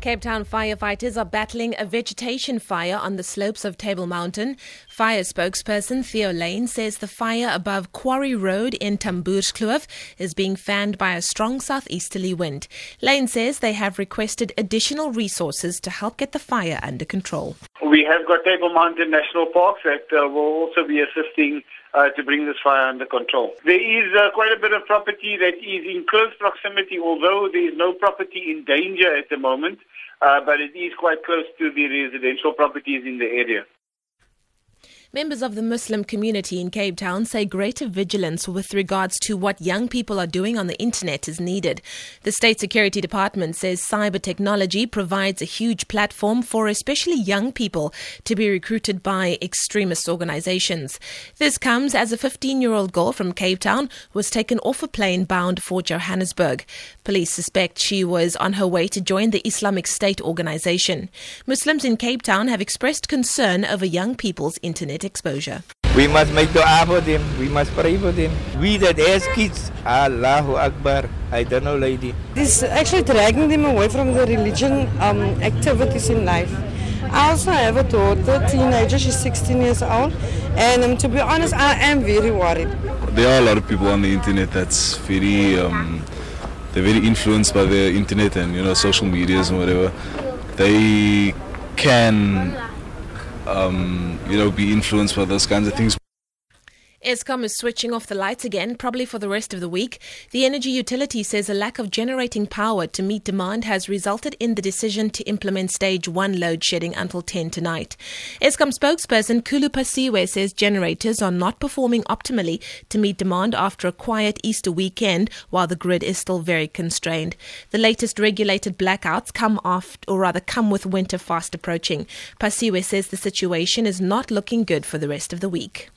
Cape Town firefighters are battling a vegetation fire on the slopes of Table Mountain. Fire spokesperson Theo Layne says the fire above Quarry Road in Tamboerskloof is being fanned by a strong southeasterly wind. Lane says they have requested additional resources to help get the fire under control. We have got Table Mountain National Park that uh, will also be assisting uh, to bring this fire under control. There is uh, quite a bit of property that is in close proximity, although there is no property in danger at the moment, Uh, but it is quite close to the residential properties in the area. Members of the Muslim community in Cape Town say greater vigilance with regards to what young people are doing on the internet is needed. The State Security Department says cyber technology provides a huge platform for especially young people to be recruited by extremist organizations. This comes as a 15 year old girl from Cape Town was taken off a plane bound for Johannesburg. Police suspect she was on her way to join the Islamic State organization. Muslims in Cape Town have expressed concern over young people's internet exposure. We must make dua for them. We must pray for them. We that has kids, Allahu Akbar. I don't know, lady. This is actually dragging them away from the religion um, activities in life. I also have a daughter, teenager, she's 16 years old, and um, to be honest, I am very worried. There are a lot of people on the internet that's very, um, they're very influenced by the internet and you know social medias and whatever. They can um, you know, be influenced by those kinds of things. Eskom is switching off the lights again, probably for the rest of the week. The energy utility says a lack of generating power to meet demand has resulted in the decision to implement stage one load shedding until 10 tonight. Eskom spokesperson Khulu Phasiwe says generators are not performing optimally to meet demand after a quiet Easter weekend while the grid is still very constrained. The latest regulated blackouts come off, or rather come with winter fast approaching. Phasiwe says the situation is not looking good for the rest of the week.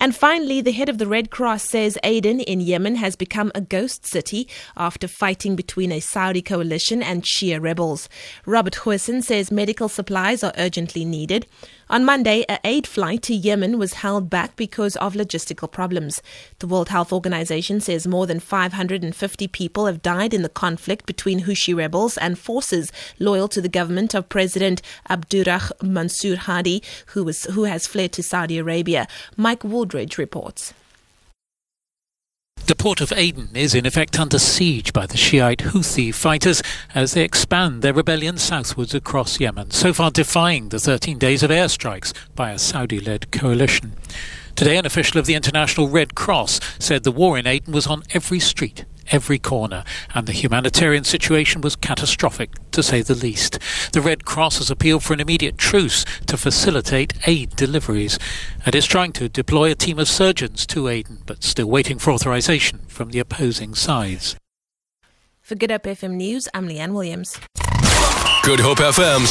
And finally, the head of the Red Cross says Aden in Yemen has become a ghost city after fighting between a Saudi coalition and Shia rebels. Robert Huisson says medical supplies are urgently needed. On Monday, a aid flight to Yemen was held back because of logistical problems. The World Health Organization says more than 550 people have died in the conflict between Houthi rebels and forces loyal to the government of President Abdrabbuh Mansour Hadi, who, was, who has fled to Saudi Arabia. Mike Wooldridge reports. The port of Aden is in effect under siege by the Shiite Houthi fighters as they expand their rebellion southwards across Yemen, so far defying the 13 days of airstrikes by a Saudi led coalition. Today, an official of the International Red Cross said the war in Aden was on every street every corner, and the humanitarian situation was catastrophic, to say the least. The Red Cross has appealed for an immediate truce to facilitate aid deliveries, and is trying to deploy a team of surgeons to Aden, but still waiting for authorization from the opposing sides. For Good Hope FM News, I'm Leanne Williams. Good Hope FM